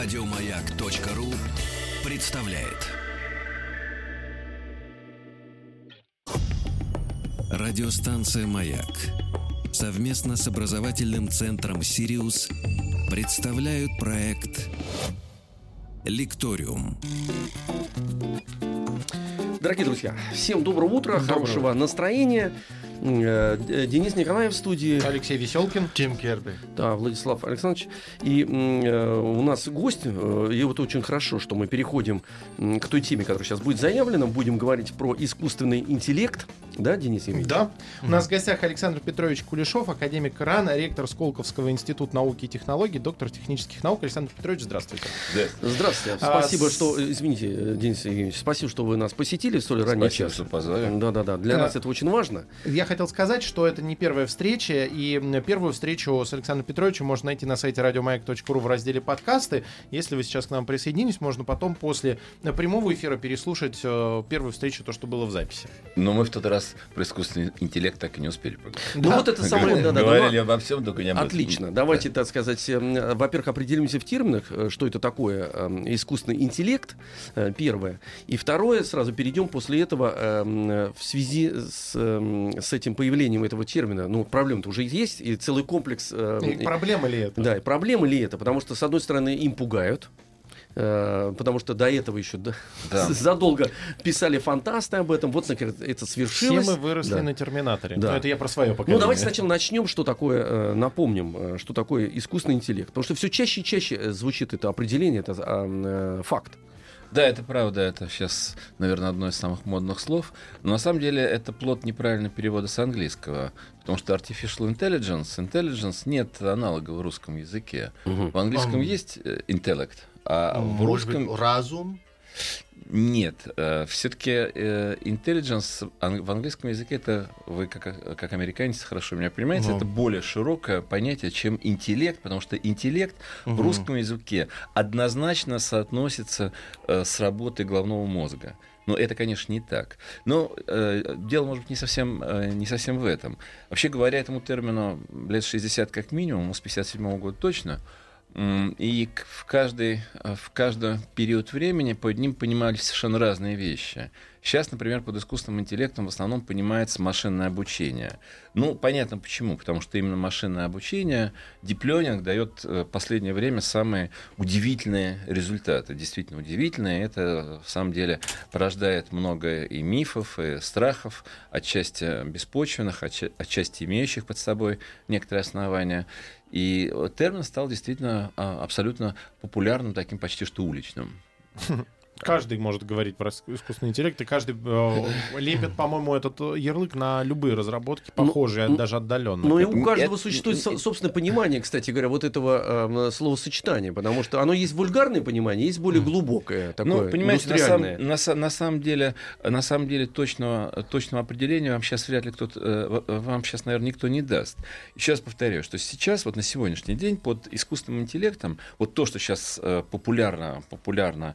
Радиомаяк.ру представляет. Радиостанция «Маяк» совместно с образовательным центром «Сириус» представляют проект «Лекториум». Дорогие друзья, всем доброго утра, хорошего настроения. Э, Денис Николаев в студии. Алексей Веселкин. Тим Керби. Да, Владислав Александрович. И э, у нас гость, э, и вот очень хорошо, что мы переходим к той теме, которая сейчас будет заявлена. Будем говорить про искусственный интеллект. Да, Денис Евгеньевич? Да. У нас в гостях Александр Петрович Кулешов, академик РАН, ректор Сколковского института науки и технологий, доктор технических наук. Александр Петрович, здравствуйте. Здравствуйте. А, Спасибо, что... Извините, э, Денис Евгеньевич, спасибо, что вы нас посетили в столь ранний Спасибо, час. что позвали. Да-да-да, для нас это очень важно. Я хотел сказать, что это не первая встреча, и первую встречу с Александром Петровичем можно найти на сайте радиомаяк.ру в разделе подкасты. Если вы сейчас к нам присоединились, можно потом после прямого эфира переслушать э, первую встречу, то, что было в записи. Но мы в тот раз про искусственный интеллект так и не успели поговорить. Ну вот это самое... Говорили- да-да-да, Говорили обо всем, только не об этом. Отлично. Давайте, так сказать, э, во-первых, определимся в терминах, э, что это такое искусственный интеллект, первое. И второе, сразу перейдем после этого в связи с, с этим появлением этого термина. Ну, проблем-то уже есть, и целый комплекс... э, И проблема ли это? Да, и проблемы ли это? Потому что, с одной стороны, им пугают, э, потому что до этого еще да, Да. задолго писали фантасты об этом. Вот, наконец, это Все свершилось. мы выросли Да. на Терминаторе. Да. Ну, это я про свое Ну, поколение. давайте сначала начнем, что такое, э, напомним, э, что такое искусственный интеллект. Потому что все чаще и чаще звучит это определение, это а, факт. Да, это правда, это сейчас, наверное, одно из самых модных слов. Но на самом деле это плод неправильного перевода с английского. Потому что artificial intelligence, intelligence нет аналога в русском языке. В английском Ам. есть э, интеллект, а в Может быть, русском разум? Нет. Все-таки intelligence ан- в английском языке это вы как, как американец хорошо меня понимаете, Ну. это более широкое понятие, чем интеллект, потому что интеллект в Мгм. русском языке однозначно соотносится э, с работой головного мозга. Но это, конечно, не так. Но э, дело, может быть, не совсем, э, не совсем в этом. Вообще говоря, этому термину лет 60 как минимум, с 57 года точно. И в каждый, э, в каждый период времени под ним понимались совершенно разные вещи. Сейчас, например, под искусственным интеллектом в основном понимается машинное обучение. Ну, понятно почему. Потому что именно машинное обучение, диплёнинг дает э, в последнее время самые удивительные результаты. Действительно удивительные. Это, в самом деле, порождает много и мифов, и страхов, отчасти беспочвенных, отча- отчасти имеющих под собой некоторые основания. И э, термин стал действительно а, абсолютно популярным, таким почти что уличным. Каждый может говорить про иск- искусственный интеллект, и каждый э, лепит, по-моему, этот э, ярлык на любые разработки, Ну, похожие, ну, даже отдаленно. Ну и у каждого Это- существует со- собственное понимание, кстати говоря, вот этого э, словосочетания, потому что оно есть вульгарное понимание, есть более глубокое, такое ну, понимаете, на самом, индустриальное. на, на самом деле, на самом деле точного, точного определения вам сейчас вряд ли кто-то, э, вам сейчас, наверное, никто не даст. Еще раз повторю, что сейчас, вот на сегодняшний день, под искусственным интеллектом, вот то, что сейчас э, популярно, популярно,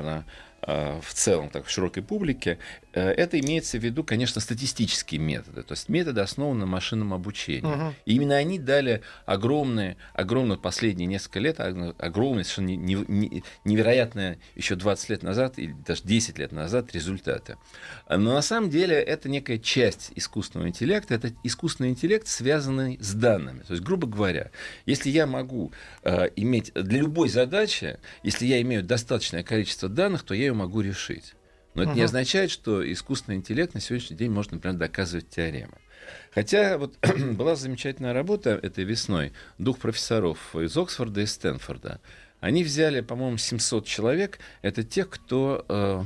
ar na в целом, так, в широкой публике, э, это имеется в виду, конечно, статистические методы, то есть методы, основанные на машинном обучении. Мгм. И именно они дали огромные, огромные последние несколько лет, ог- огромные, совершенно не- не- не- невероятные еще 20 лет назад или даже 10 лет назад результаты. Но на самом деле это некая часть искусственного интеллекта, это искусственный интеллект, связанный с данными. То есть, грубо говоря, если я могу э, иметь для любой задачи, если я имею достаточное количество данных, то я ее могу решить. Но это не Мгм. означает, что искусственный интеллект на сегодняшний день может, например, доказывать теоремы. Хотя вот была замечательная работа этой весной двух профессоров из Оксфорда и Стэнфорда. Они взяли, по-моему, 700 человек. Это тех, кто э,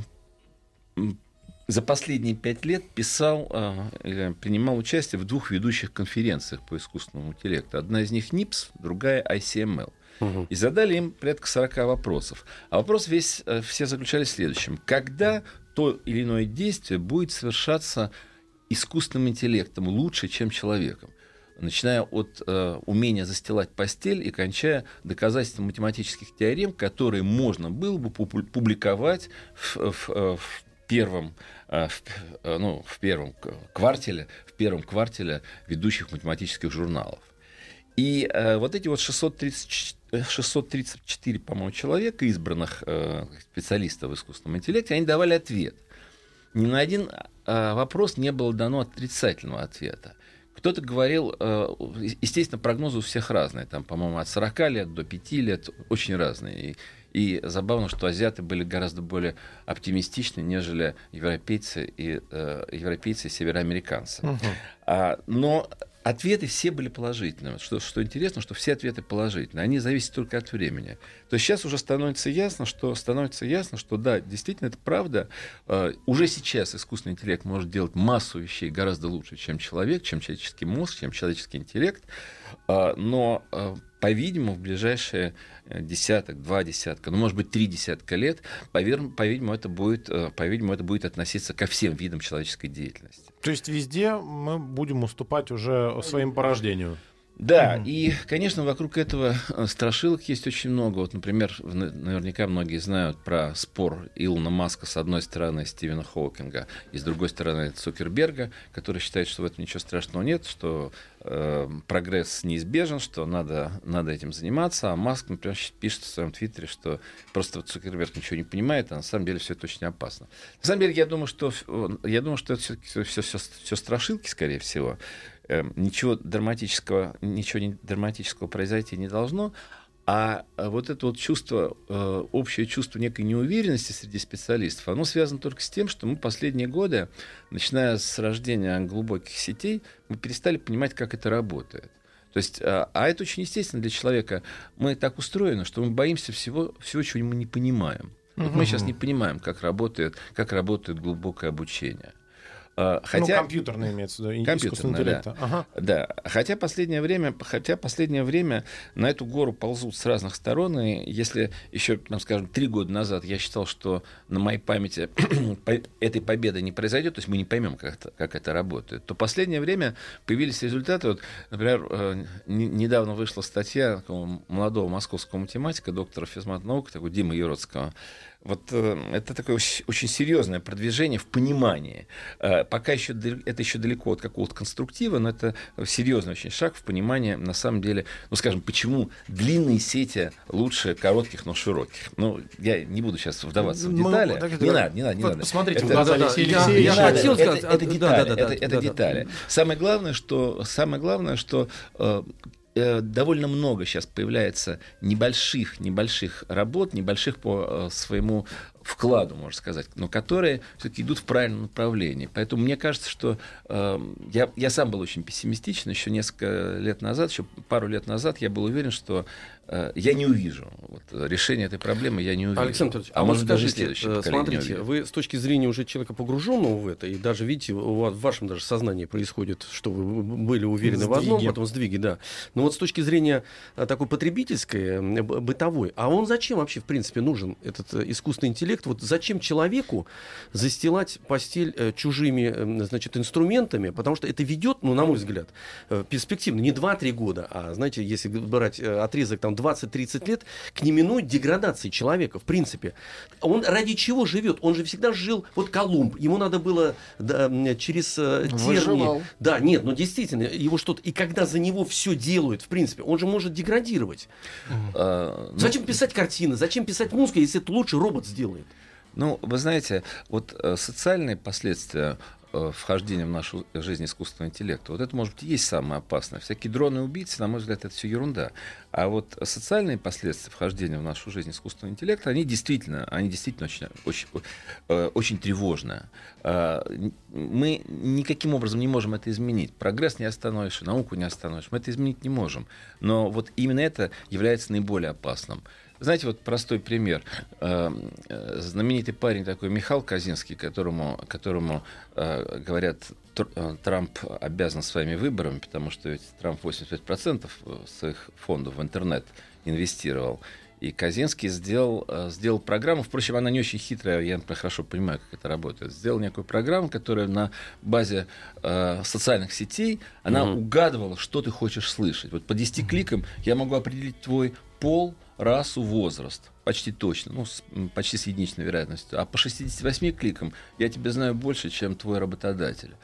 за последние пять лет писал, э, принимал участие в двух ведущих конференциях по искусственному интеллекту. Одна из них НИПС, другая ICML. Мгм. И задали им порядка 40 вопросов. А вопрос весь, э, все заключались в следующем. Когда то или иное действие будет совершаться искусственным интеллектом лучше, чем человеком? начиная от э, умения застилать постель и кончая доказательством математических теорем, которые можно было бы публиковать в, в, э, в первом, э, в, ну, в первом квартале, в первом квартале ведущих математических журналов. И э, вот эти вот 630 634, по-моему, человека, избранных э, специалистов в искусственном интеллекте, они давали ответ. Ни на один э, вопрос не было дано отрицательного ответа. Кто-то говорил, э, естественно, прогнозы у всех разные, там, по-моему, от 40 лет до 5 лет, очень разные. И, и забавно, что азиаты были гораздо более оптимистичны, нежели европейцы и, э, европейцы и североамериканцы. Угу. А, но ответы все были положительными. Что, что интересно, что все ответы положительные. Они зависят только от времени. То есть сейчас уже становится ясно, что становится ясно, что да, действительно это правда. Uh, уже сейчас искусственный интеллект может делать массу вещей гораздо лучше, чем человек, чем человеческий мозг, чем человеческий интеллект. Uh, но uh, по-видимому, в ближайшие э, десяток, два десятка, ну, может быть, три десятка лет, по-видимому, это будет, э, по-видимому, это будет относиться ко всем видам человеческой деятельности. То есть везде мы будем уступать уже своим порождению? Да, mm-hmm. и, конечно, вокруг этого э, страшилок есть очень много. Вот, например, наверняка многие знают про спор Илона Маска с одной стороны Стивена Хоукинга и с другой стороны Цукерберга, который считает, что в этом ничего страшного нет, что э, прогресс неизбежен, что надо, надо этим заниматься. А Маск, например, пишет в своем твиттере, что просто Цукерберг ничего не понимает, а на самом деле все это очень опасно. На самом деле, я думаю, что, я думаю, что это все, все, все, все страшилки, скорее всего. Эм, ничего драматического, ничего не драматического произойти не должно, а вот это вот чувство, э, общее чувство некой неуверенности среди специалистов, оно связано только с тем, что мы последние годы, начиная с рождения глубоких сетей, мы перестали понимать, как это работает. То есть, а, а это очень естественно для человека. Мы так устроены, что мы боимся всего, всего чего мы не понимаем. Вот мы сейчас не понимаем, как работает, как работает глубокое обучение. Ну, хотя, ну, компьютерное имеется в виду, искусственный интеллект. Да. Ага. да. Хотя последнее время, хотя последнее время на эту гору ползут с разных сторон, и если еще, там, скажем, три года назад я считал, что на моей памяти этой победы не произойдет, то есть мы не поймем, как это, как это работает, то последнее время появились результаты. Вот, например, э, недавно вышла статья молодого московского математика, доктора физмат наук, такой Димы Юродского, вот э, это такое очень серьезное продвижение в понимании. Э, пока еще это еще далеко от какого-то конструктива, но это серьезный очень шаг в понимании, на самом деле, ну, скажем, почему длинные сети лучше коротких, но широких. Ну, я не буду сейчас вдаваться в детали. Мы, так, не, надо, не надо, не вот надо. Посмотрите, это, глаза да, Алексея да, Алексеевича. Я, хотел сказать, это, это детали. Да, да, да, это, да, это да, детали. Да. Самое главное, что самое главное, что э, довольно много сейчас появляется небольших, небольших работ, небольших по э, своему вкладу, можно сказать, но которые все-таки идут в правильном направлении. Поэтому мне кажется, что э, я, я сам был очень пессимистичен еще несколько лет назад, еще пару лет назад я был уверен, что э, я не увижу вот, решение этой проблемы, я не увижу. Александр а, а может даже следующее Смотрите, вы с точки зрения уже человека погруженного в это, и даже видите, у вас, в вашем даже сознании происходит, что вы были уверены сдвиги. в одном, потом сдвиги, да. Но вот с точки зрения э, такой потребительской, бытовой, а он зачем вообще, в принципе, нужен, этот э, искусственный интеллект? Интеллект, вот зачем человеку застилать постель э, чужими, э, значит, инструментами, потому что это ведет, ну, на мой взгляд, э, перспективно, не 2-3 года, а, знаете, если брать э, отрезок там 20-30 лет, к неминой деградации человека, в принципе. Он ради чего живет? Он же всегда жил, вот Колумб, ему надо было да, через тернии. Да, нет, но действительно, его что-то, и когда за него все делают, в принципе, он же может деградировать. А, ну, зачем писать картины, зачем писать музыку, если это лучше робот сделает? Ну, вы знаете, вот э, социальные последствия э, вхождения в нашу жизнь искусственного интеллекта. Вот это, может быть, и есть самое опасное. Всякие дроны-убийцы, на мой взгляд, это все ерунда. А вот социальные последствия вхождения в нашу жизнь искусственного интеллекта, они действительно, они действительно очень, очень, э, очень тревожные. Мы никаким образом не можем это изменить. Прогресс не остановишь, науку не остановишь. Мы это изменить не можем. Но вот именно это является наиболее опасным. Знаете, вот простой пример. Эм, э, знаменитый парень такой Михаил Казинский, которому, которому э, говорят, э, Трамп обязан своими выборами, потому что ведь Трамп 85% своих фондов в интернет инвестировал. И Казинский сделал, сделал программу, впрочем, она не очень хитрая, я хорошо понимаю, как это работает. Сделал некую программу, которая на базе э, социальных сетей, она угу. угадывала, что ты хочешь слышать. Вот по 10 кликам я могу определить твой пол, расу, возраст. Почти точно, ну, с, почти с единичной вероятностью. А по 68 кликам я тебя знаю больше, чем твой работодатель.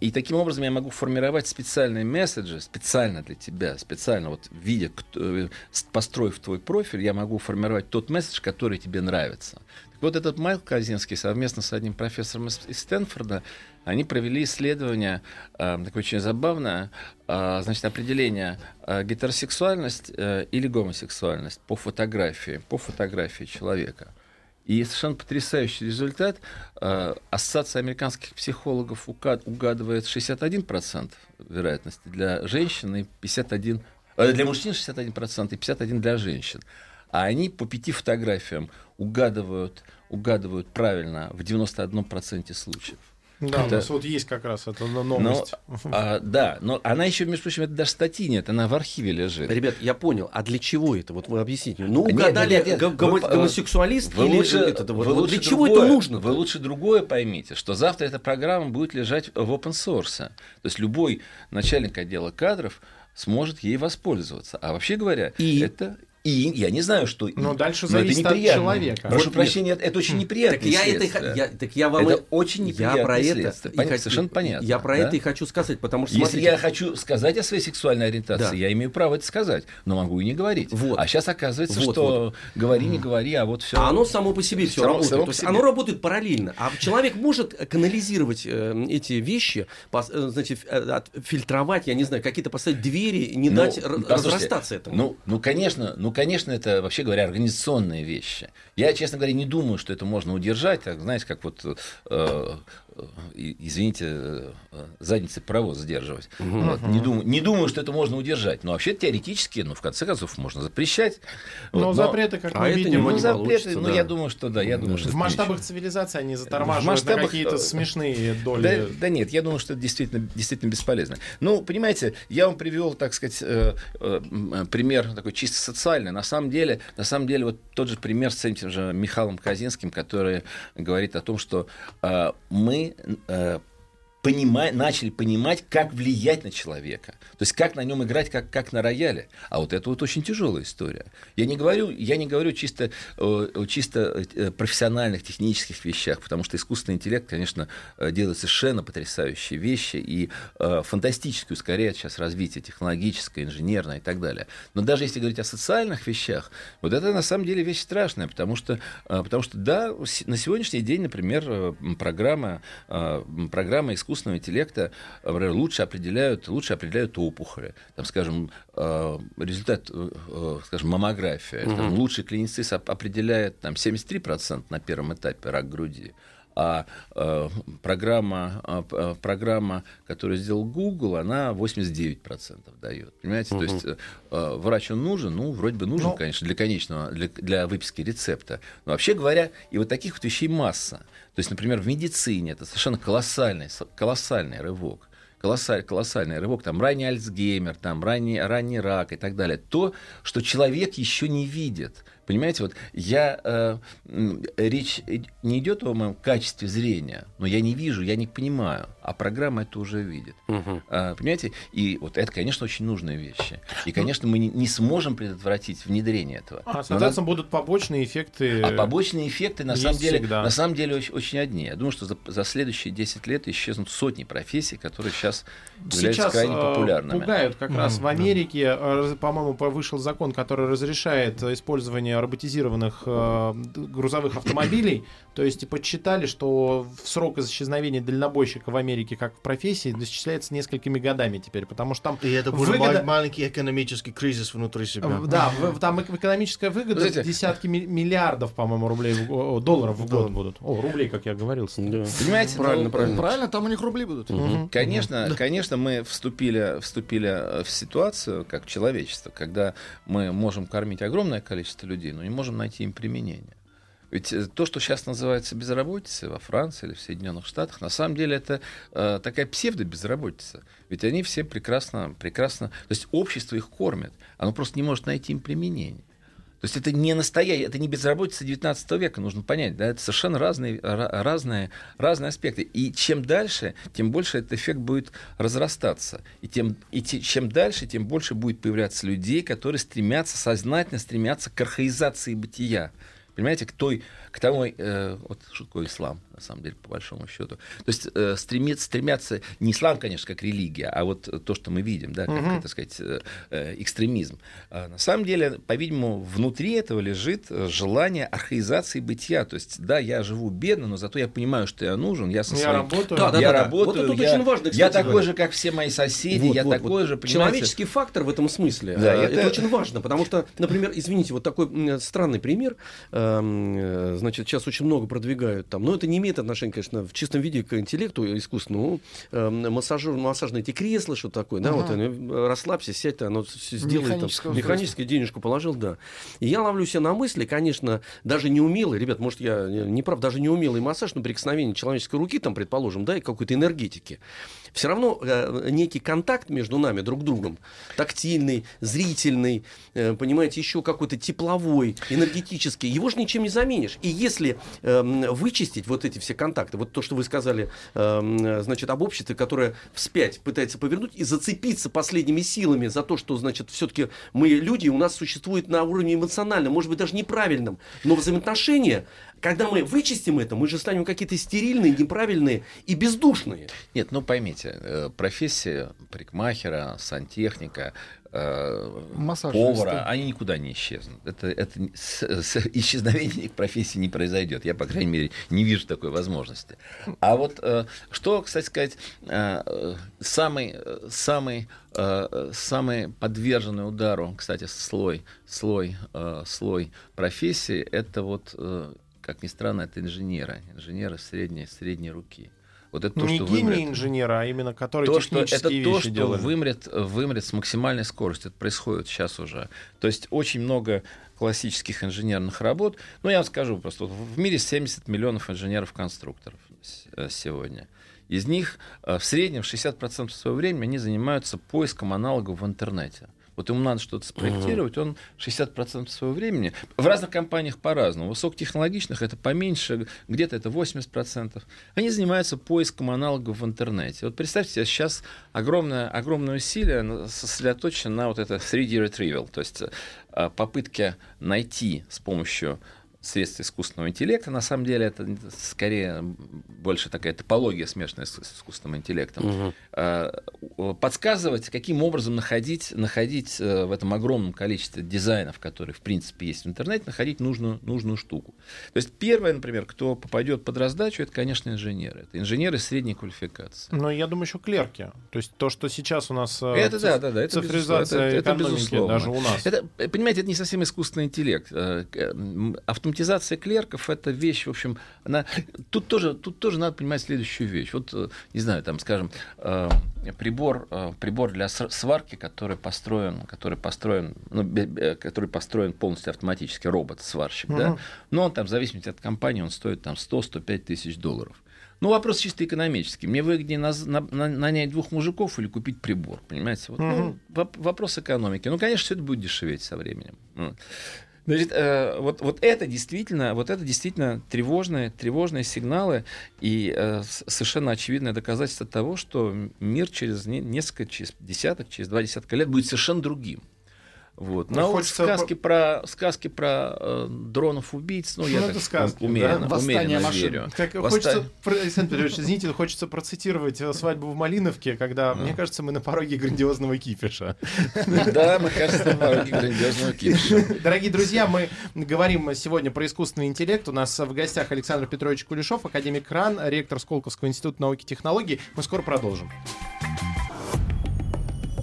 И таким образом я могу формировать специальные месседжи, специально для тебя, специально, вот видя, э, построив твой профиль, я могу формировать тот месседж, который тебе нравится. Вот этот Майкл Казинский совместно с одним профессором из Стэнфорда они провели исследование, э, такое очень забавное, э, значит, определение э, гетеросексуальность э, или гомосексуальность по фотографии, по фотографии человека. И совершенно потрясающий результат. Э, Ассоциация американских психологов угадывает 61% вероятности для женщин и 51%, э, для мужчин 61% и 51% для женщин. А они по пяти фотографиям угадывают, угадывают правильно в 91% случаев. Да, это... у нас вот есть как раз эта новость. Но, а, да, но она еще, между прочим, это даже статья нет, она в архиве лежит. Ребят, я понял, а для чего это? Вот вы объясните. Ну, угадали нет, нет, нет, гомо- вы, гомосексуалист вы или лучше, это? Вы вот для чего другое, это нужно? Вы лучше другое поймите, что завтра эта программа будет лежать в open source. То есть любой начальник отдела кадров сможет ей воспользоваться. А вообще говоря, и... это и я не знаю, что... Но и. дальше зависит от человека. Прошу вот прощения, это, это очень неприятно. Так я, это, я, так я вам... Это очень неприятно. Я про это... Понятно, и совершенно понятно. Я про да? это и хочу сказать, потому что... Если я хочу сказать о своей сексуальной ориентации, да. я имею право это сказать, но могу и не говорить. Вот. А сейчас оказывается, вот, что вот. говори, не говори, а вот все... А оно само по себе все работает. Само То есть оно работает параллельно. А человек может канализировать э, эти вещи, пос, э, значит, э, фильтровать, я не знаю, какие-то поставить двери, не ну, дать разрастаться этому. Ну, ну, конечно, ну, конечно, это вообще говоря, организационные вещи. Я, честно говоря, не думаю, что это можно удержать, так, знаете, как вот, э, извините, э, задницы паровоз сдерживать. Угу. Вот, не, думаю, не думаю, что это можно удержать. Но вообще теоретически, ну, в конце концов, можно запрещать. Но вот, запреты, как а мы видим, ну, запреты, ну, да. я думаю, что да, я думаю, что В масштабах цивилизации они затормаживают масштабах... на какие-то смешные доли. Да, да нет, я думаю, что это действительно, действительно бесполезно. Ну, понимаете, я вам привел, так сказать, э, э, пример такой чисто социальный. На самом деле, на самом деле, вот тот же пример с этим же Михаилом Казинским, который говорит о том, что э, мы э, понима- начали понимать, как влиять на человека. То есть как на нем играть, как, как на рояле. А вот это вот очень тяжелая история. Я не говорю, я не говорю чисто, э, чисто э, профессиональных, технических вещах, потому что искусственный интеллект, конечно, э, делает совершенно потрясающие вещи и фантастически ускоряет сейчас развитие технологическое, инженерное и так далее. Но даже если говорить о социальных вещах, вот это на самом деле вещь страшная, потому что, потому что да, на сегодняшний день, например, программа, программа искусственного искусственного интеллекта, например, лучше определяют, лучше определяют опухоли. Там, скажем, э, результат, э, э, скажем, маммография. Угу. Скажем, лучший клиницист определяет там, 73% на первом этапе рак груди а э, программа, э, программа, которую сделал Google, она 89% дает. Понимаете? Угу. То есть э, врач он нужен, ну, вроде бы нужен, Но... конечно, для конечного, для, для выписки рецепта. Но вообще говоря, и вот таких вот вещей масса. То есть, например, в медицине это совершенно колоссальный, колоссальный рывок колоссаль, колоссальный рывок, там ранний Альцгеймер, там ранний, ранний рак и так далее. То, что человек еще не видит. Понимаете, вот я э, речь не идет о моем качестве зрения, но я не вижу, я не понимаю, а программа это уже видит. Угу. А, понимаете? И вот это, конечно, очень нужные вещи. И, конечно, мы не, не сможем предотвратить внедрение этого. А, соответственно, будут побочные эффекты. А побочные эффекты на самом деле, на самом деле очень, очень одни. Я думаю, что за, за следующие 10 лет исчезнут сотни профессий, которые сейчас, являются сейчас крайне э, популярными. Пугают как mm раз в Америке, э, по-моему, вышел закон, который разрешает использование роботизированных э, грузовых автомобилей. То есть подсчитали, что срок исчезновения дальнобойщика в Америке как в профессии исчисляется несколькими годами теперь, потому что там И это будет выгода... маленький экономический кризис внутри себя. Э, да, там экономическая выгода Знаете, десятки миллиардов, по-моему, рублей, долларов в год будут. О, рублей, как я говорил. Да. Понимаете? Правильно, ну, правильно. Правильно, там у них рубли будут. Угу. Конечно, да. конечно, мы вступили, вступили в ситуацию, как человечество, когда мы можем кормить огромное количество людей, но не можем найти им применение. Ведь э, то, что сейчас называется безработицей во Франции или в Соединенных Штатах, на самом деле это э, такая псевдобезработица. Ведь они все прекрасно, прекрасно... То есть общество их кормит, оно просто не может найти им применение. То есть это не настоящее, это не безработица 19 века, нужно понять, да, это совершенно разные, разные, разные аспекты. И чем дальше, тем больше этот эффект будет разрастаться. И, тем, и те, чем дальше, тем больше будет появляться людей, которые стремятся, сознательно стремятся к архаизации бытия. Понимаете, к той, к тому, э, вот что такое ислам, на самом деле, по большому счету. То есть э, стремиться, стремятся, не ислам, конечно, как религия, а вот то, что мы видим, да, как, uh-huh. так сказать, э, э, экстремизм. А на самом деле, по-видимому, внутри этого лежит желание архаизации бытия. То есть, да, я живу бедно, но зато я понимаю, что я нужен, я со я своим... работаю. Да, да, я да, работаю, вот это я, очень важно, я такой говоря. же, как все мои соседи, Вот, я вот, такой вот. же, понимаете? Человеческий фактор в этом смысле. Да, э, это... это- очень важно, потому что, например, извините, вот такой странный пример. эм, э, Значит, сейчас очень много продвигают там, но это не имеет отношения, конечно, в чистом виде к интеллекту искусственному. Эм, Массажер, массажные эти кресла, что такое, да, вот Ага. э, расслабься, сядь, оно все сделает. Там, механическую денежку положил, да. И я ловлю себя на мысли, конечно, даже неумелый, ребят, может, я не прав, даже неумелый массаж, но прикосновение человеческой руки, там, предположим, да, и какой-то энергетики. Все равно э, некий контакт между нами друг другом, тактильный, зрительный, э, понимаете, еще какой-то тепловой, энергетический, его же ничем не заменишь. И если эм, вычистить вот эти все контакты, вот то, что вы сказали, эм, значит, об обществе, которое вспять пытается повернуть и зацепиться последними силами за то, что, значит, все-таки мы люди, у нас существует на уровне эмоциональном, может быть, даже неправильном, но взаимоотношения, когда мы вычистим это, мы же станем какие-то стерильные, неправильные и бездушные. Нет, ну поймите, э, профессия парикмахера, сантехника, э, Массажиста. повара, они никуда не исчезнут. Это, это с, с исчезновение их профессии не произойдет. Я, по крайней мере, не вижу такой возможности. А вот э, что, кстати сказать, э, самый, самый, самый подверженный удару, кстати, слой, слой, слой профессии, это вот, как ни странно, это инженеры, инженеры средней, средней руки. Вот это то, не что гений вымрет. инженера, а именно который То, что, это то, что делали. вымрет, вымрет с максимальной скоростью. Это происходит сейчас уже. То есть очень много классических инженерных работ. Ну, я вам скажу просто. В мире 70 миллионов инженеров-конструкторов э, сегодня. Из них э, в среднем 60% своего времени они занимаются поиском аналогов в интернете. Вот ему надо что-то спроектировать, он 60% своего времени. В разных компаниях по-разному. Высокотехнологичных это поменьше, где-то это 80%. Они занимаются поиском аналогов в интернете. Вот представьте себе, сейчас огромное, огромное усилие сосредоточено на вот это 3D retrieval, то есть э, попытке найти с помощью средств искусственного интеллекта. На самом деле это скорее больше такая топология, смешанная с, с искусственным интеллектом. Э, у- Подсказывать, каким образом находить, находить э, в этом огромном количестве дизайнов, которые в принципе есть в интернете, находить нужную, нужную штуку. То есть первое, например, кто попадет под раздачу, это, конечно, инженеры. Это инженеры средней квалификации. Но я думаю, еще клерки. То есть то, что сейчас у нас э, Это циф- да, да, да. Это цифризация безусловно. Это- это безусловно. даже у нас. Это, э, понимаете, это не совсем искусственный интеллект. М, Автоматизация клерков это вещь, в общем, она. Тут тоже, тут тоже надо понимать следующую вещь. Вот, э, не знаю, там, скажем, э, прибор, э, прибор для сварки, который построен, который построен, ну, который построен полностью автоматически, робот-сварщик, да. Мгм. Но он там, в зависимости от компании, он стоит там 100-105 тысяч долларов. Ну, вопрос чисто экономический. Мне выгоднее наз- на- на- нанять двух мужиков или купить прибор, понимаете? Вот, ну, Мгм. воп- вопрос экономики. Ну, конечно, все это будет дешеветь со временем. Значит, э, вот, вот это действительно, вот это действительно тревожные, тревожные сигналы и э, совершенно очевидное доказательство того, что мир через не- несколько, через десяток, через два десятка лет будет совершенно другим. Вот. Ну, Ну, а вот хочется сказки про сказки про э, дронов-убийц, ну, я Ну, так это сказки, умеренно, да? Восстание умеренно машин. верю. Как Восста- хочется, Петрович, извините, но хочется процитировать э, свадьбу в Малиновке, когда, мне кажется, мы на пороге грандиозного кипиша. Да, мы, кажется, на пороге грандиозного кипиша. Дорогие друзья, мы говорим сегодня про искусственный интеллект. У нас в гостях Александр Петрович Кулешов, академик РАН, ректор Сколковского института науки и технологий. Мы скоро продолжим.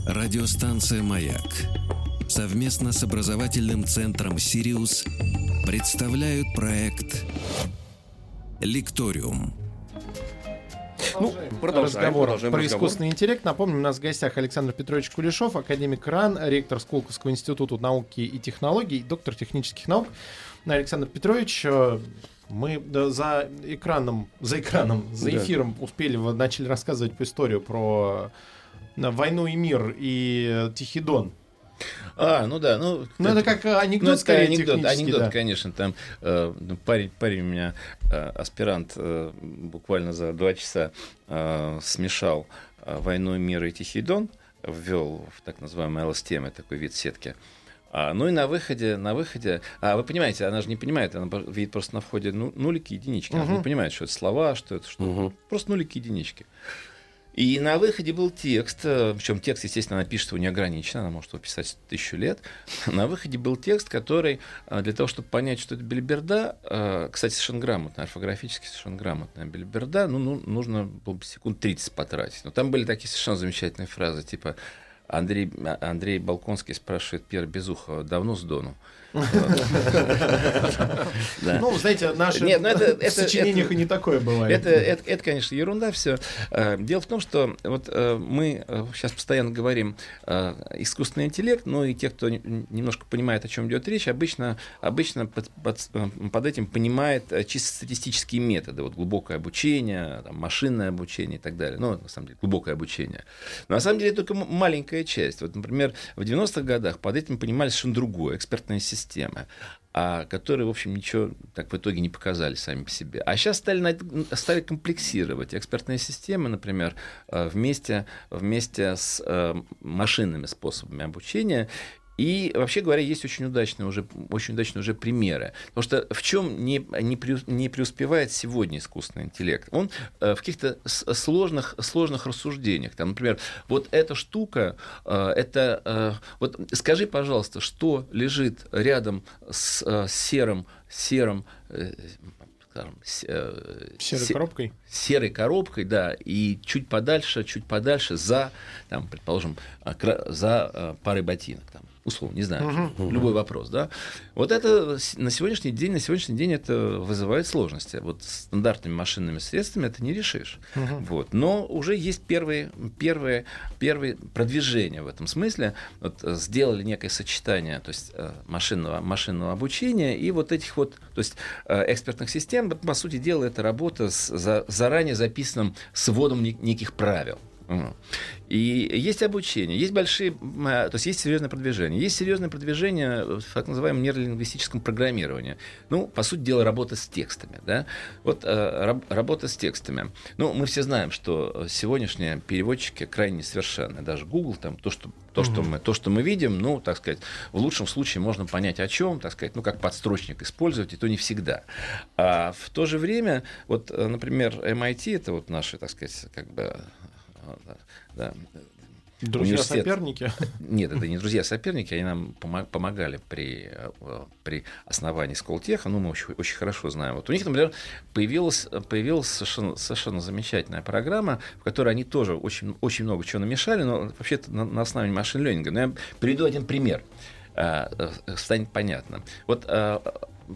Радиостанция «Маяк» совместно с образовательным центром «Сириус» представляют проект «Лекториум». Ну, продолжаем, разговор продолжаем про разговор. искусственный интеллект. Напомню, у нас в гостях Александр Петрович Кулешов, академик РАН, ректор Сколковского института науки и технологий, доктор технических наук. Александр Петрович, э, мы да, за экраном, за экраном, за Да. эфиром успели, вы начали рассказывать по историю про э, войну и мир и э, Тихий Дон. А, ну да, ну... Ну, это как анекдот, ну, это скорее, анекдот, анекдот, да. конечно, там э, ну, парень, парень у меня, э, аспирант, э, буквально за два часа э, смешал э, «Войну, мир и Тихий Дон», ввел в так называемый LSTM, такой вид сетки. А, ну и на выходе, на выходе, а вы понимаете, она же не понимает, она видит просто на входе ну, нулики, единички, она же не понимает, что это слова, что это, что Мгм. просто нулики, единички. И на выходе был текст, э, причем текст, естественно, она пишет его неограниченно, она может его писать тысячу лет. На выходе был текст, который э, для того, чтобы понять, что это бельберда, э, кстати, совершенно грамотно, орфографически совершенно грамотная бельберда, ну, ну, нужно было бы секунд 30 потратить. Но там были такие совершенно замечательные фразы, типа Андрей, а- Андрей Балконский спрашивает Пьера Безухова, давно с Дону? Ну, знаете, наши ну в сочинениях и не такое бывает. Это, это, это, конечно, ерунда все. Дело в том, что вот э, мы э, сейчас постоянно говорим э, искусственный интеллект, но и те, кто немножко понимает, о чем идет речь, обычно, обычно под, под- э, под этим понимает э, чисто статистические методы, вот глубокое обучение, там, машинное обучение и так далее. Ну, на самом деле, глубокое обучение. Но на самом деле только маленькая часть. Вот, например, в 90-х годах под этим понимали совершенно другое, экспертная система а которые, в общем, ничего так в итоге не показали сами по себе. А сейчас стали, стали комплексировать. Экспертные системы, например, э, вместе, вместе с э, машинными способами обучения. И вообще говоря, есть очень удачные уже, очень удачные уже примеры. Потому что в чем не, не, не преуспевает сегодня искусственный интеллект? Он э, в каких-то сложных, сложных рассуждениях. Там, например, вот эта штука, э, это... э, вот скажи, пожалуйста, что лежит рядом с серым, серым, скажем, Серой се- коробкой. серой коробкой, да, и чуть подальше, чуть подальше за, там, предположим, за парой ботинок, там, условно, не знаю, любой вопрос, да. Вот это на сегодняшний день, на сегодняшний день это вызывает сложности. Вот стандартными машинными средствами это не решишь. Вот. Но уже есть первые, первые, первые продвижения в этом смысле. Вот, э, сделали некое сочетание то есть, э, машинного, машинного обучения и вот этих вот то есть, э, экспертных систем. По сути дела, это работа с за- заранее записанным сводом не- неких правил. И есть обучение, есть большие, э, то есть есть серьезное продвижение. Есть серьезное продвижение в так называемом нейролингвистическом программировании. Ну, по сути дела, работа с текстами. Да? Вот э, раб- работа с текстами. Ну, мы все знаем, что сегодняшние переводчики крайне совершенны. Даже Google, там, то, что, то, что мы, то, что мы видим, ну, так сказать, в лучшем случае можно понять о чем, так сказать, ну, как подстрочник использовать, и то не всегда. А в то же время, вот, э, например, MIT, это вот наши, так сказать, как бы да, Университет. Друзья-соперники. нет, это не друзья-соперники, они нам помо- помогали при, э, при основании Сколтеха, ну, мы очень, очень хорошо знаем. Вот у них, например, появилась, появилась совершенно, совершенно замечательная программа, в которой они тоже очень, очень много чего намешали, но вообще-то на, на основе машин-ленинга. Но я приведу один пример, э, э, станет понятно. Вот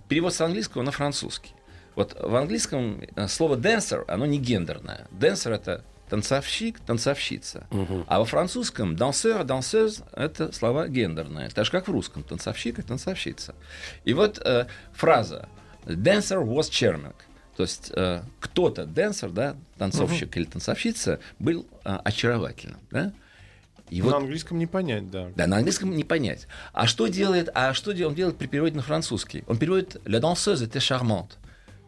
перевод с английского на французский. Вот в английском слово dancer, оно не гендерное. Dancer это танцовщик, танцовщица. А во французском danseur, danseuse — это слова гендерные. Так же, как в русском. Танцовщик и танцовщица. И вот э, фраза «dancer was charming». То есть э, кто-то, dancer, да, танцовщик или танцовщица, был э, очаровательным. Да? И На английском не понять, да. да, на английском не понять. А что делает, а что он делает при переводе на французский? Он переводит «La danseuse était charmante».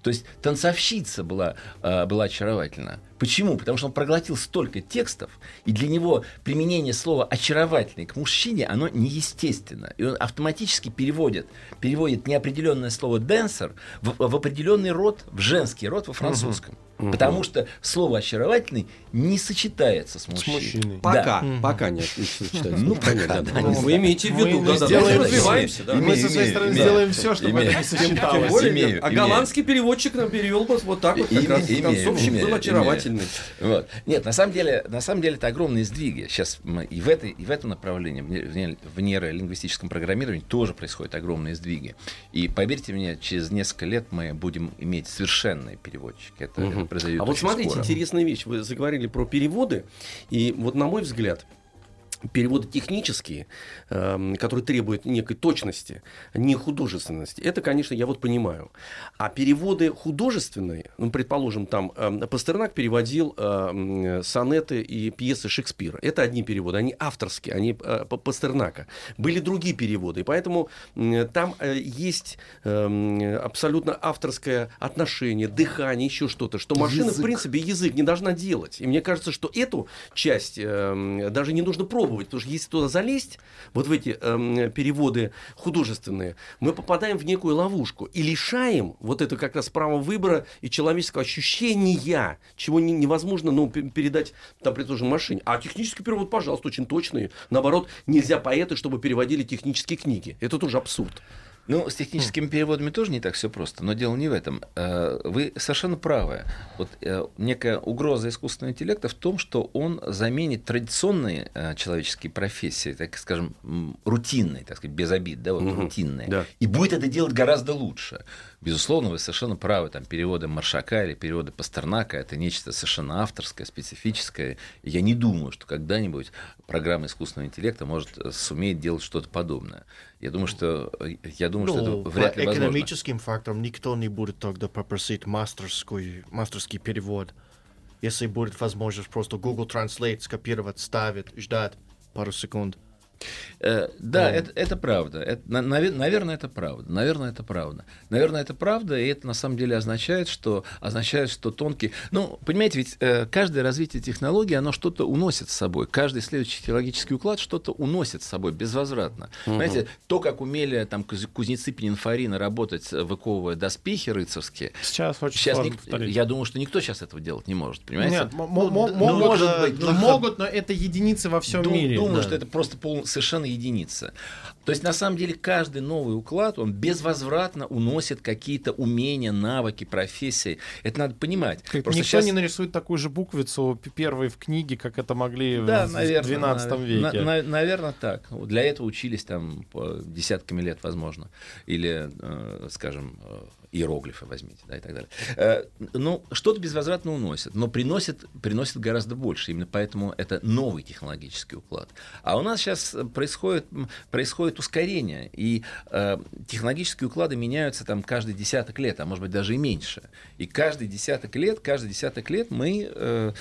То есть танцовщица была, э, была очаровательна. Почему? Потому что он проглотил столько текстов, и для него применение слова «очаровательный» к мужчине, оно неестественно. И он автоматически переводит, переводит неопределенное слово «денсер» в, в определенный род, в женский род во французском. Потому что слово «очаровательный» не сочетается с С мужчиной. мужчиной. Пока, Мгм. пока нет. не сочетается. Ну, пока, да. да, не Вы имеете в виду, да, да, сделаем мы все. развиваемся, да. И мы со Имею, своей стороны имею. сделаем все, чтобы Имею. это не Тем сочеталось. более, Имею, а имею. голландский переводчик нам перевел бы вот так вот, как И- раз имею, танцовщик имею, был очаровательный. Вот. Нет, на самом деле, на самом деле это огромные сдвиги. Сейчас и в этой, и в этом направлении, в в не- в нейролингвистическом программировании тоже происходят огромные сдвиги. И поверьте мне, через несколько лет мы будем иметь совершенные переводчики. Это, это произойдет А вот смотрите, скоро. интересная вещь. Вы заговорили про переводы, и вот на мой взгляд, переводы технические, э, которые требуют некой точности, не художественности, это, конечно, я вот понимаю. А переводы художественные, ну, предположим, там э, Пастернак переводил э, сонеты и пьесы Шекспира. Это одни переводы, они авторские, они э, Пастернака. Были другие переводы, и поэтому там э, есть абсолютно авторское отношение, дыхание, еще что-то, что машина, язык. в принципе, язык не должна делать. И мне кажется, что эту часть даже не нужно пробовать пробовать, потому что если туда залезть, вот в эти э, переводы художественные, мы попадаем в некую ловушку и лишаем вот это как раз права выбора и человеческого ощущения, чего не, невозможно ну, передать, там, предположим, машине. А технический перевод, пожалуйста, очень точный. Наоборот, нельзя поэты, чтобы переводили технические книги. Это тоже абсурд. Ну, с техническими переводами тоже не так все просто, но дело не в этом. Э, вы совершенно правы. Вот э, некая угроза искусственного интеллекта в том, что он заменит традиционные э, человеческие профессии, так скажем, рутинные, так сказать, без обид, да, вот угу. рутинные, да. и будет это делать гораздо лучше. Безусловно, вы совершенно правы, там переводы Маршака или переводы Пастернака это нечто совершенно авторское, специфическое. Я не думаю, что когда-нибудь программа искусственного интеллекта может сумеет делать что-то подобное. Я думаю, что я думаю, ну, что это вряд ли по экономическим факторам никто не будет тогда попросить мастерский, мастерский перевод. Если будет возможность просто Google Translate скопировать, ставить, ждать пару секунд. Э, да, это, это правда. Это, наверное, это правда. Наверное, это правда. Наверное, это правда, и это на самом деле означает, что означает, что тонкий. Ну, понимаете, ведь э, каждое развитие технологии, оно что-то уносит с собой. Каждый следующий технологический уклад что-то уносит с собой безвозвратно. Угу. Понимаете, то, как умели там кузнецы Пенинфорина работать, выковывая доспехи рыцарские. Сейчас очень сейчас ник... Я думаю, что никто сейчас этого делать не может. Понимаете? Нет, ну, могут, может быть, но... могут, но это единицы во всем мире. Думаю, да. что это просто пол совершенно единица. То есть, на самом деле, каждый новый уклад, он безвозвратно уносит какие-то умения, навыки, профессии. Это надо понимать. Просто Никто сейчас... не нарисует такую же буквицу первой в книге, как это могли да, в наверное, 12 веке. На, на, наверное, так. Для этого учились там десятками лет, возможно. Или, э, скажем, э, иероглифы возьмите, да, и так далее. Э, ну, что-то безвозвратно уносит, но приносит, приносит гораздо больше. Именно поэтому это новый технологический уклад. А у нас сейчас происходит, происходит ускорение, и э, технологические уклады меняются там каждый десяток лет, а может быть даже и меньше. И каждый десяток лет, каждый десяток лет мы э,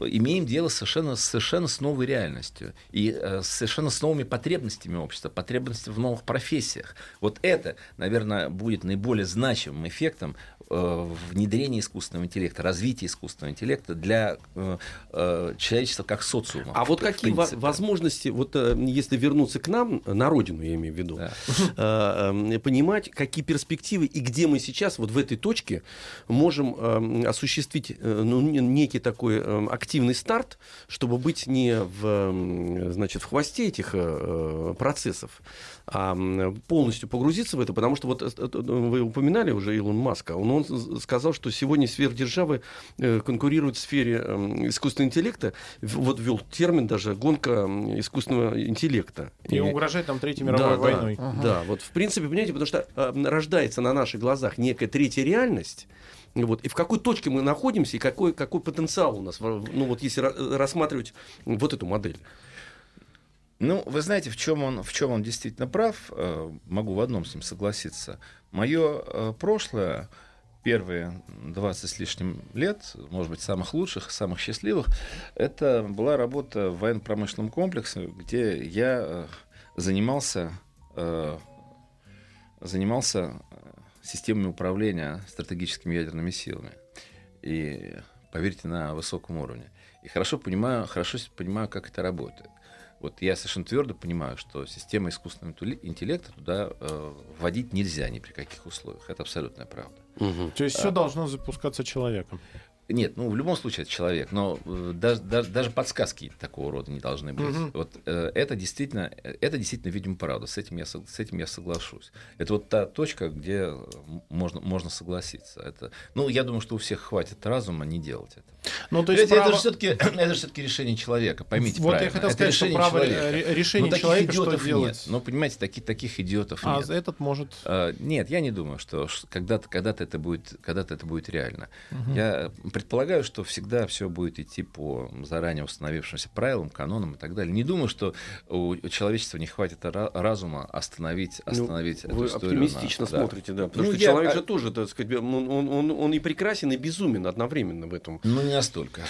имеем дело совершенно, совершенно с новой реальностью и э, совершенно с новыми потребностями общества, потребностями в новых профессиях. Вот это, наверное, будет наиболее значимым эффектом э, внедрения искусственного интеллекта, развития искусственного интеллекта для э, э, человечества как социума. А вот какие возможности, вот если вернуться к нам, на родину я имею в виду, да. понимать, какие перспективы и где мы сейчас вот в этой точке можем осуществить ну, некий такой активный старт, чтобы быть не в, значит, в хвосте этих процессов, полностью погрузиться в это, потому что вот э, э, вы упоминали уже Илон Маска, он, он сказал, что сегодня сверхдержавы конкурируют в сфере искусственного интеллекта, вот ввел термин даже гонка искусственного интеллекта. И, и угрожает там Третьей мировой да, войной. Да, ага. да, вот в принципе, понимаете, потому что рождается на наших глазах некая третья реальность, вот. И в какой точке мы находимся, и какой, какой потенциал у нас, ну вот если рассматривать вот эту модель. Ну, вы знаете, в чем он, в чем он действительно прав, э, могу в одном с ним согласиться. Мое э, прошлое, первые 20 с лишним лет, может быть, самых лучших, самых счастливых, это была работа в военно-промышленном комплексе, где я э, занимался, занимался системами управления стратегическими ядерными силами. И, поверьте, на высоком уровне. И хорошо понимаю, хорошо понимаю, как это работает. Вот я совершенно твердо понимаю, что система искусственного интеллекта туда э, вводить нельзя ни при каких условиях. Это абсолютная правда. Угу. То есть а, все должно запускаться человеком. Нет, ну в любом случае это человек, но э, даже, даже, даже подсказки такого рода не должны быть. Угу. Вот э, это действительно, это действительно, видимо, правда. С этим я с этим я соглашусь. Это вот та точка, где э, можно можно согласиться. Это, ну я думаю, что у всех хватит разума не делать это. Ну то есть право... это же все-таки это все-таки решение человека. Поймите вот правильно. я хотел это сказать, решение что право человека. решение но человека что делать. Нет. Но понимаете, таких таких идиотов а нет. А этот может. А, нет, я не думаю, что когда-то когда-то это будет когда-то это будет реально. Угу. Я предполагаю, что всегда все будет идти по заранее установившимся правилам, канонам и так далее. Не думаю, что у человечества не хватит разума остановить, остановить ну, эту вы историю. оптимистично на, смотрите, да. Потому Ну, что я- человек же тоже, так сказать, он, он, он, он и прекрасен, и безумен одновременно в этом. Ну, не настолько.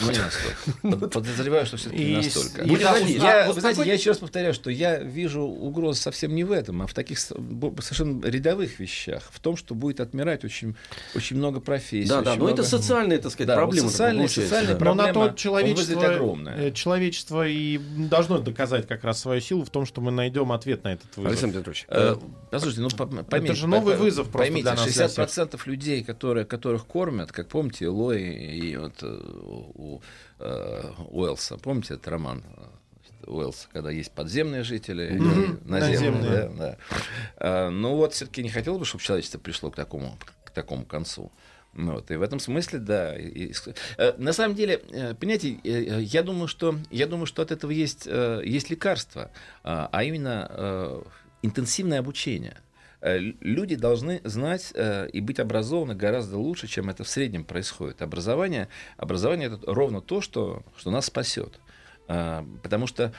Ну, не настолько. Под- Подозреваю, что все-таки не И настолько. уз- Я, вы вот знаете, я еще раз повторяю, что я вижу угрозы совсем не в этом, а в таких совершенно рядовых вещах. В том, что будет отмирать очень, очень много профессий. Да, да, но это много- социальная, так сказать, Да, вот проблема. социальные- получается, социальные да. Но на проблема, то человечество, э, человечество и должно доказать как раз свою силу в том, что мы найдем ответ на этот вызов. Александр Петрович, Э, э, Послушайте, ну по- поймите, же новый вызов просто поймите, для нас, для 60% людей, которые, которых кормят, как помните, Лой и вот э, у э, Уэллса, помните этот роман э, Уэллса, когда есть подземные жители, и Мгм. наземные, Наземные. да, да. А, ну вот все-таки не хотел бы, чтобы человечество пришло к такому, к такому концу. Ну Вот, и в этом смысле, да. и- и э, на самом деле, понимаете, я думаю, что, я думаю, что от этого есть, есть лекарство, а а именно интенсивное обучение. Э, Люди должны знать э, и быть образованы гораздо лучше, чем это в среднем происходит. Образование, образование это ровно то, что, что нас спасет. А, Потому что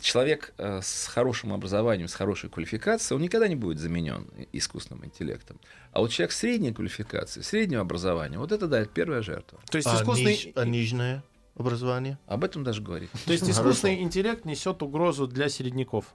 человек э, с хорошим образованием, с хорошей квалификацией, он никогда не будет заменен искусственным интеллектом. А вот человек средней квалификации, среднего образования, вот это, да, это первая жертва. То есть А, искусственный, ниж- а нижнее образование? Об этом даже говорить. то есть искусственный интеллект несет угрозу для середняков.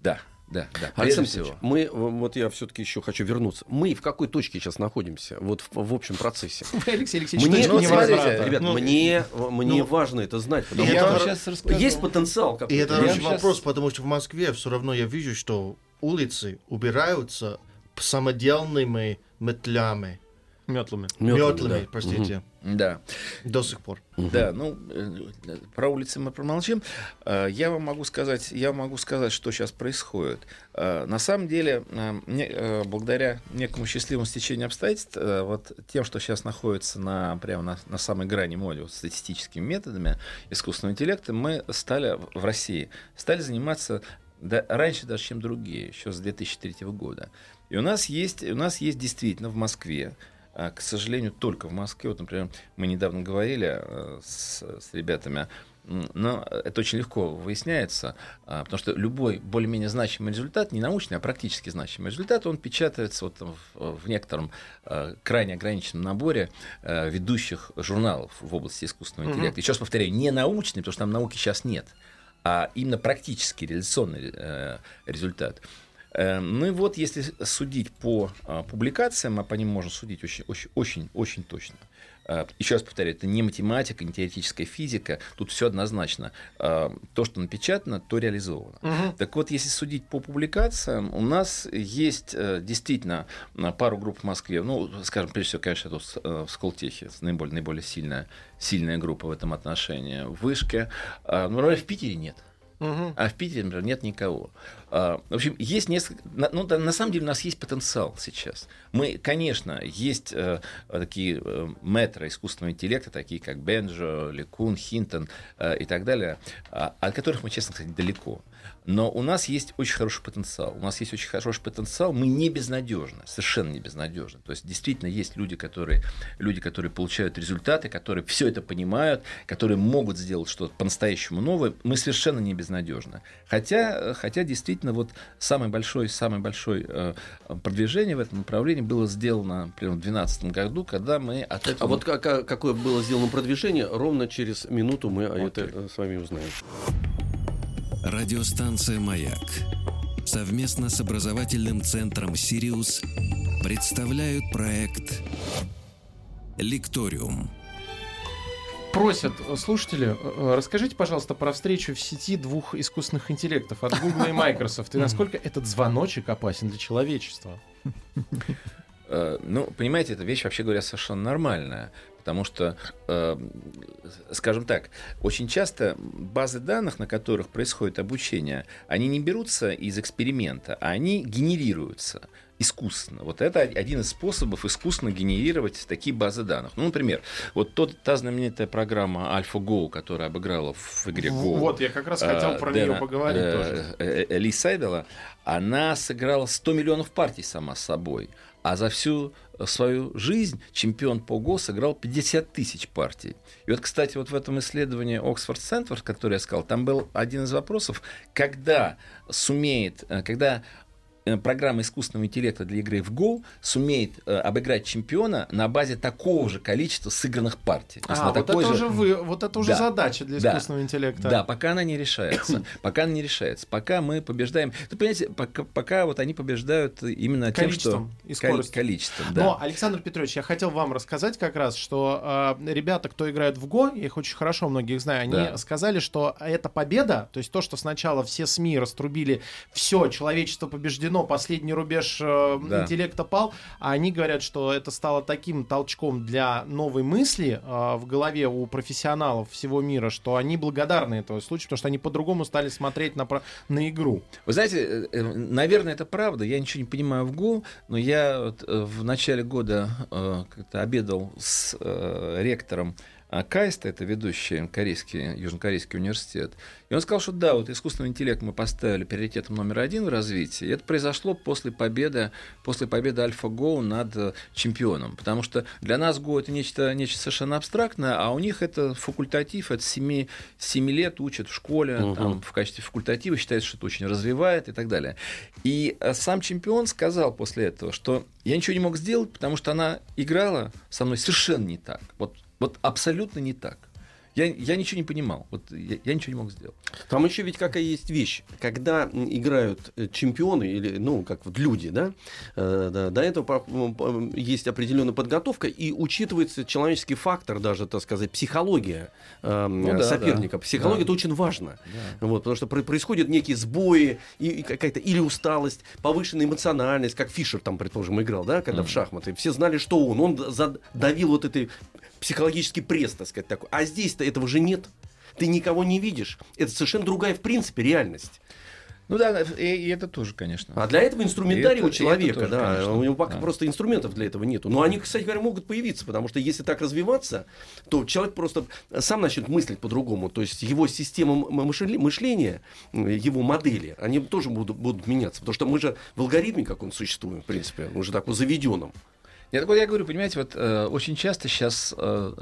Да, да, да. Прежде Александр всего. Мы, вот я все-таки еще хочу вернуться. Мы в какой точке сейчас находимся, вот в, в общем процессе? Алексей Алексеевич, Мне, ну, невозврата. смотрите, ребят, Ну, мне, мне ну, важно это знать, потому и что это вам хоро- сейчас расскажу. есть потенциал И это хороший щас- вопрос, потому что в Москве все равно я вижу, что улицы убираются самодельными метлями. Метлами. Метлами, Метлами, да. простите. Да. До сих пор. Да, ну, э, про улицы мы промолчим. Э, Я вам могу сказать, я вам могу сказать, что сейчас происходит. Э, На самом деле, благодаря некому счастливому стечению обстоятельств, вот тем, что сейчас находится на, прямо на, на самой грани моды вот, статистическими методами искусственного интеллекта, мы стали в России, стали заниматься да, раньше даже, чем другие, еще с 2003 года. И у нас есть, у нас есть действительно в Москве к сожалению, только в Москве. Вот, например, мы недавно говорили э, с, с ребятами, но это очень легко выясняется, а, потому что любой более-менее значимый результат, не научный, а практически значимый результат, он печатается вот в, в некотором крайне ограниченном наборе ведущих журналов в области искусственного интеллекта. Еще раз повторяю, не научный, потому что там науки сейчас нет, а именно практический реализационный э, результат. Э, Ну и вот, если судить по а, публикациям, а по ним можно судить очень, очень, очень, очень точно. А, Еще раз повторяю, это не математика, не теоретическая физика, тут все однозначно. А, То, что напечатано, то реализовано. Мгм. Так вот, если судить по публикациям, у нас есть э, действительно пару групп в Москве. Ну, скажем, прежде всего, конечно, это э, в Сколтехе, наиболее, наиболее сильная, сильная группа в этом отношении. В Вышке. А, Ну, например, в Питере нет. Мгм. А в Питере, например, нет никого. А, В общем, есть несколько... Ну, на самом деле у нас есть потенциал сейчас. Мы, конечно, есть э, такие э, метры искусственного интеллекта, такие как Бенджо, Лекун, Хинтон э, и так далее, а, от которых мы, честно сказать, далеко. Но у нас есть очень хороший потенциал. У нас есть очень хороший потенциал. Мы не безнадежны, совершенно не безнадежны. То есть действительно есть люди, которые, люди, которые получают результаты, которые все это понимают, которые могут сделать что-то по-настоящему новое. Мы совершенно не безнадежны. Хотя, хотя действительно вот самое большое, самое большое э, продвижение в этом направлении было сделано примерно в 2012 году, когда мы от этого... А вот как- как- какое было сделано продвижение, ровно через минуту мы Окей. это э, с вами узнаем. Радиостанция «Маяк» совместно с образовательным центром «Сириус» представляют проект «Лекториум». Просят э, слушатели, э, э, расскажите, пожалуйста, про встречу в сети двух искусственных интеллектов от Google и Microsoft, и насколько этот звоночек опасен для человечества. Ну, понимаете, эта вещь, вообще говоря, совершенно нормальная. Потому что, э, скажем так, очень часто базы данных, на которых происходит обучение, они не берутся из эксперимента, а они генерируются. Искусственно. Вот это один из способов искусственно генерировать такие базы данных. Ну, например, вот тот, та знаменитая программа AlphaGo, которая обыграла в игре Go. Вот, я как раз хотел э, про Дэна, нее поговорить э, тоже. э, э, Ли Сайдела, она сыграла 100 миллионов партий сама с собой. А за всю свою жизнь чемпион по ГО сыграл 50 тысяч партий. И вот, кстати, вот в этом исследовании Оксфорд Сентфорд, который я сказал, там был один из вопросов, когда сумеет, э, когда программа искусственного интеллекта для игры в Go сумеет э, обыграть чемпиона на базе такого же количества сыгранных партий. А, на вот это, такой же- уже вы, вот это уже Да. задача для Да. искусственного интеллекта. Да, пока она не решается. Пока она не решается. Пока мы побеждаем. Вы понимаете, пока, пока вот они побеждают именно Количеством тем, и что... Кол- скоростью. Количеством, да. Но, Александр Петрович, я хотел вам рассказать как раз, что э, ребята, кто играет в ГО, я их очень хорошо многих знаю, они Да. сказали, что эта победа, то есть то, что сначала все СМИ раструбили, все, человечество побеждено, последний рубеж э, Да. интеллекта пал, а они говорят, что это стало таким толчком для новой мысли э, в голове у профессионалов всего мира, что они благодарны этому случаю, потому что они по-другому стали смотреть на, на игру. Вы знаете, э, э, наверное, это правда. Я ничего не понимаю в ГО, но я вот, в начале года э, как-то обедал с э, ректором а, Кайста, это ведущий корейский, южнокорейский университет. И он сказал, что да, вот искусственный интеллект мы поставили приоритетом номер один в развитии. И это произошло после победы, после победы AlphaGo над э, чемпионом. Потому что для нас Go это нечто, нечто совершенно абстрактное, а у них это факультатив, это 7, 7 лет учат в школе, Мгм. там, в качестве факультатива, считается, что это очень развивает и так далее. И э, сам чемпион сказал после этого, что я ничего не мог сделать, потому что она играла со мной совершенно не так. Вот, вот абсолютно не так. Я, я ничего не понимал. Вот я, я ничего не мог сделать. Там еще ведь какая есть вещь. Когда играют э, чемпионы, или, ну, как вот люди, да, э, да, до этого есть определенная подготовка, и учитывается человеческий фактор, даже, так сказать, психология э, Ну да, соперника. да. Психология Да. это очень важно. Вот, потому что про- происходят некие сбои, и, и какая-то или усталость, повышенная эмоциональность, как Фишер там, предположим, играл, да, когда в шахматы. Все знали, что он. Он задавил вот этой психологический пресс, так сказать, такой. А здесь-то этого же нет. Ты никого не видишь. Это совершенно другая, в принципе, реальность. Ну да, и, и это тоже, конечно. А для этого инструментарий у это- и человека, тоже, да. конечно, у него пока да. просто инструментов для этого нету. Но они, кстати говоря, могут появиться, потому что если так развиваться, то человек просто сам начнет мыслить по-другому. То есть его система мышления, его модели, они тоже будут, будут меняться. Потому что мы же в алгоритме, как он существует, в принципе, уже так вот заведенном. Я, так вот я говорю, понимаете, вот э, очень часто сейчас э,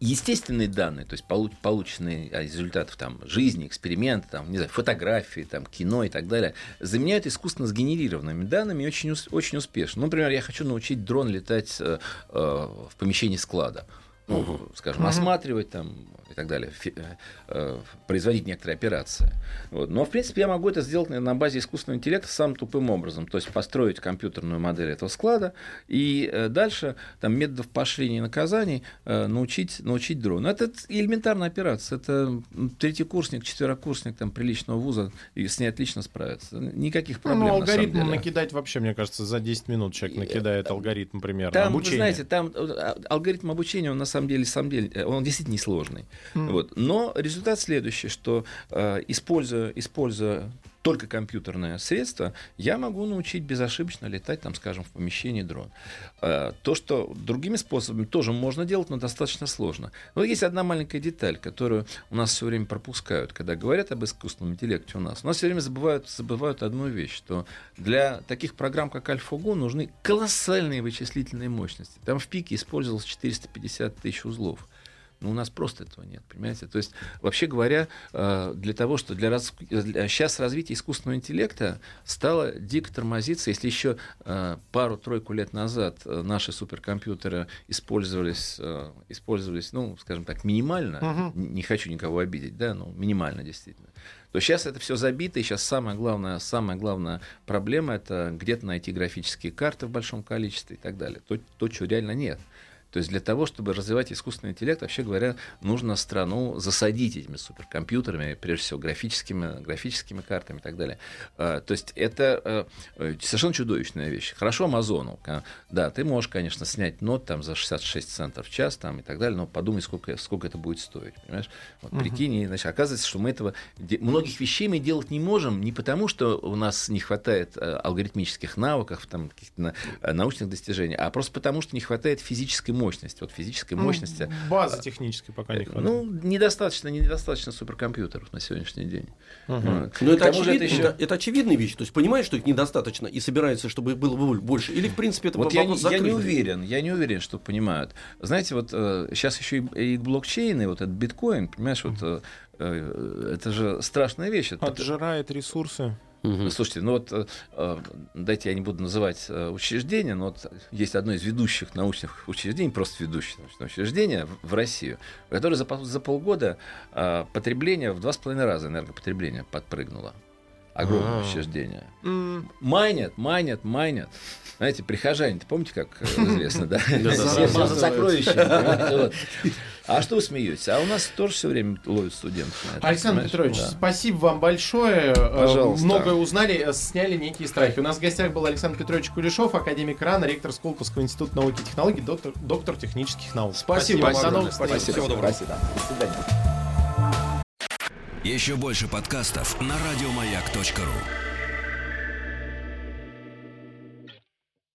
естественные данные, то есть полу- полученные а, результатов там, жизни, эксперимента, там, не знаю, фотографии, там, кино и так далее, заменяют искусственно сгенерированными данными очень, очень успешно. Ну, например, я хочу научить дрон летать э, э, в помещении склада. Ну, скажем, осматривать там и так далее, фи- э, э, производить некоторые операции. Вот. Но, в принципе, я могу это сделать на- на базе искусственного интеллекта самым тупым образом. То есть построить компьютерную модель этого склада и э, дальше там, методов поощрения и наказаний э, научить, научить дрон. Это элементарная операция. Это м, третьекурсник, четверокурсник там, приличного вуза и с ней отлично справится. Никаких Ну, проблем на самом алгоритм деле. накидать вообще, мне кажется, за 10 минут человек накидает алгоритм примерно. Там, обучение. вы знаете, там э, а- алгоритм обучения, он на самом деле, самом деле э, он действительно несложный. Вот. Но результат следующий, что э, используя, используя только компьютерное средство, я могу научить безошибочно летать, там, скажем, в помещении дрон. Э, То, что другими способами тоже можно делать, но достаточно сложно. Но есть одна маленькая деталь, которую у нас все время пропускают, когда говорят об искусственном интеллекте у нас. У нас все время забывают, забывают одну вещь, что для таких программ, как AlphaGo, нужны колоссальные вычислительные мощности. Там в пике использовалось 450 тысяч узлов. Но у нас просто этого нет, понимаете? То есть, вообще говоря, э, для того, что для, раз... сейчас развитие искусственного интеллекта стало дико тормозиться. Если еще э, пару-тройку лет назад э, наши суперкомпьютеры использовались, использовались, ну, скажем так, минимально, не не хочу никого обидеть, да, ну, минимально действительно, то сейчас это все забито, и сейчас самая главная, самая главная проблема это где-то найти графические карты в большом количестве и так далее. То, то чего реально нет. То есть для того, чтобы развивать искусственный интеллект, вообще говоря, нужно страну засадить этими суперкомпьютерами, прежде всего графическими, графическими картами и так далее. А, то есть это э, совершенно чудовищная вещь. Хорошо Амазону. Да, ты можешь, конечно, снять нот там за 66 центов в час там, и так далее, но подумай, сколько, сколько это будет стоить. Понимаешь? Вот, прикинь, и, значит, оказывается, что мы этого... Многих вещей мы делать не можем не потому, что у нас не хватает э, алгоритмических навыков, там, каких-то э, научных достижений, а просто потому, что не хватает физической мощности. Вот физической ну, мощности... Базы а, технической пока не хватает. Ну, недостаточно, недостаточно суперкомпьютеров на сегодняшний день. Угу. Вот. Но это, очевид... это, еще... это, это очевидная вещь. То есть понимаешь, что их недостаточно и собирается, чтобы было больше? Или, в принципе, это вот я, не, я не уверен, я не уверен, что понимают. Знаете, вот э, сейчас еще и, и блокчейн, и вот этот биткоин, понимаешь, вот э, э, это же страшная вещь. Отжирает ресурсы. Угу. Слушайте, ну вот, э, э, дайте я не буду называть э, учреждение, но вот есть одно из ведущих научных учреждений, просто ведущее научное учреждение в, в Россию, которое за, за полгода потребление в два с половиной раза энергопотребление подпрыгнуло. Огромное А-а-а. учреждение. Mm. Майнят, майнят, майнят. Знаете, прихожане, помните, как известно, да? За сокровища. А что вы смеетесь? А у нас тоже все время ловят студентов. Александр Петрович, спасибо вам большое. Э, Пожалуйста. Многое узнали, э, сняли некие страхи. У нас в гостях был Александр Петрович Кулешов, академик РАН, ректор Сколковского института науки и технологий, доктор, доктор технических наук. Спасибо. Спасибо. До новых встреч. Всего доброго. Спасибо. До свидания. Еще больше подкастов на радиомаяк.ру